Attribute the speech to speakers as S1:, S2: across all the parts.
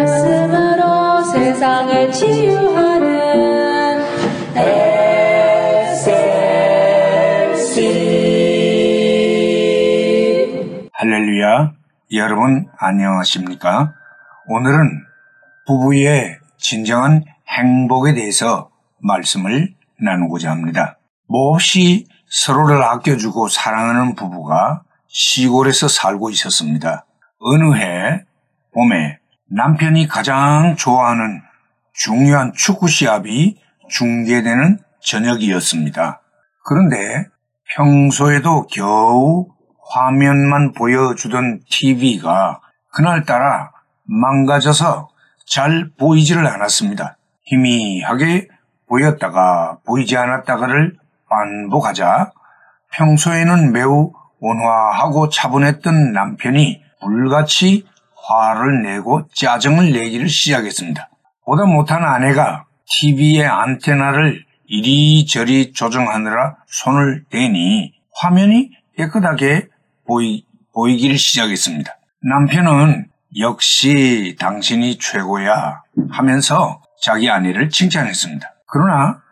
S1: 말씀으로 세상을 치유하는 SLC
S2: 할렐루야. 여러분 안녕하십니까? 오늘은 부부의 진정한 행복에 대해서 말씀을 나누고자 합니다. 몹시 서로를 아껴주고 사랑하는 부부가 시골에서 살고 있었습니다. 어느 해 봄에 남편이 가장 좋아하는 중요한 축구 시합이 중계되는 저녁이었습니다. 그런데 평소에도 겨우 화면만 보여주던 TV가 그날따라 망가져서 잘 보이지를 않았습니다. 희미하게 보였다가 보이지 않았다가를 반복하자 평소에는 매우 온화하고 차분했던 남편이 불같이 화를 내고 짜증을 내기를 시작했습니다. 보다 못한 아내가 TV의 안테나를 이리저리 조정하느라 손을 대니 화면이 깨끗하게 보이, 보이기를 시작했습니다. 남편은 역시 당신이 최고야 하면서 자기 아내를 칭찬했습니다. 그러나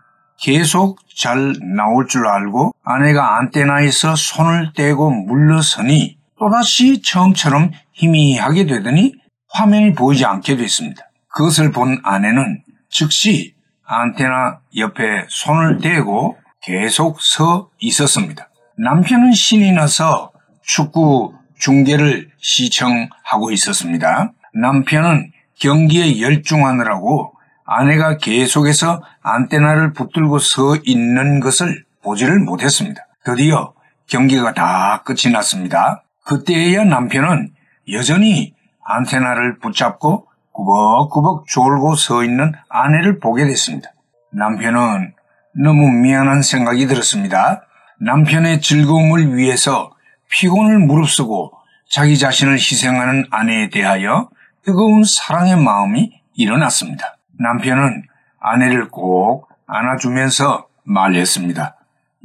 S2: 계속 잘 나올 줄 알고 아내가 안테나에서 손을 떼고 물러서니 또다시 처음처럼 희미하게 되더니 화면이 보이지 않게 됐습니다. 그것을 본 아내는 즉시 안테나 옆에 손을 대고 계속 서 있었습니다. 남편은 신이 나서 축구 중계를 시청하고 있었습니다. 남편은 경기에 열중하느라고 아내가 계속해서 안테나를 붙들고 서 있는 것을 보지를 못했습니다. 드디어 경기가 다 끝이 났습니다. 그때야 남편은 여전히 안테나를 붙잡고 꾸벅꾸벅 졸고 서 있는 아내를 보게 됐습니다. 남편은 너무 미안한 생각이 들었습니다. 남편의 즐거움을 위해서 피곤을 무릅쓰고 자기 자신을 희생하는 아내에 대하여 뜨거운 사랑의 마음이 일어났습니다. 남편은 아내를 꼭 안아주면서 말했습니다.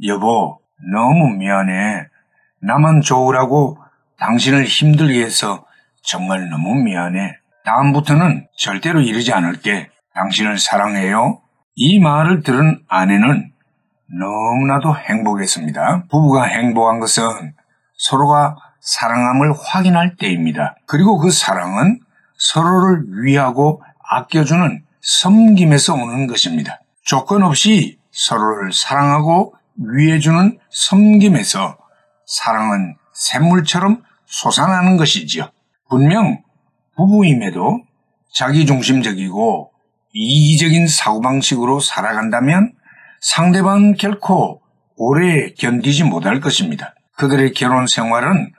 S2: 여보, 너무 미안해. 나만 좋으라고 당신을 힘들게 해서 정말 너무 미안해. 다음부터는 절대로 이러지 않을게. 당신을 사랑해요. 이 말을 들은 아내는 너무나도 행복했습니다. 부부가 행복한 것은 서로가 사랑함을 확인할 때입니다. 그리고 그 사랑은 서로를 위하고 아껴주는 섬김에서 오는 것입니다. 조건 없이 서로를 사랑하고 위해주는 섬김에서 사랑은 샘물처럼 솟아나는 것이지요. 분명 부부임에도 자기중심적이고 이기적인 사고방식으로 살아간다면 상대방은 결코 오래 견디지 못할 것입니다. 그들의 결혼 생활은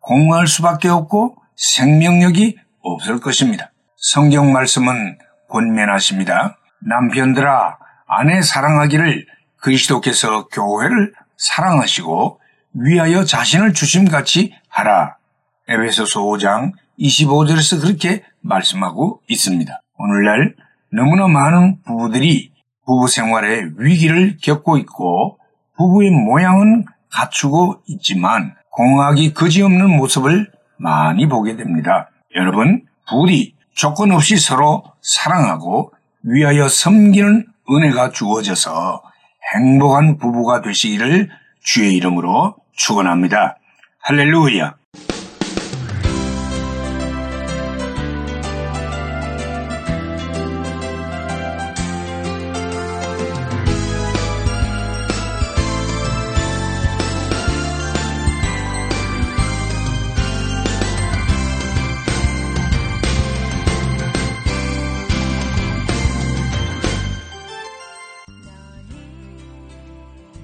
S2: 공허할 수밖에 없고 생명력이 없을 것입니다. 성경 말씀은 권면하십니다. 남편들아 아내 사랑하기를 그리스도께서 교회를 사랑하시고 위하여 자신을 주심같이 하라. 에베소서 5장 25절에서 그렇게 말씀하고 있습니다. 오늘날 너무나 많은 부부들이 부부 생활에 위기를 겪고 있고 부부의 모양은 갖추고 있지만 공학이 그지없는 모습을 많이 보게 됩니다. 여러분, 부디 조건 없이 서로 사랑하고 위하여 섬기는 은혜가 주어져서 행복한 부부가 되시기를 주의 이름으로 축원합니다. 할렐루야.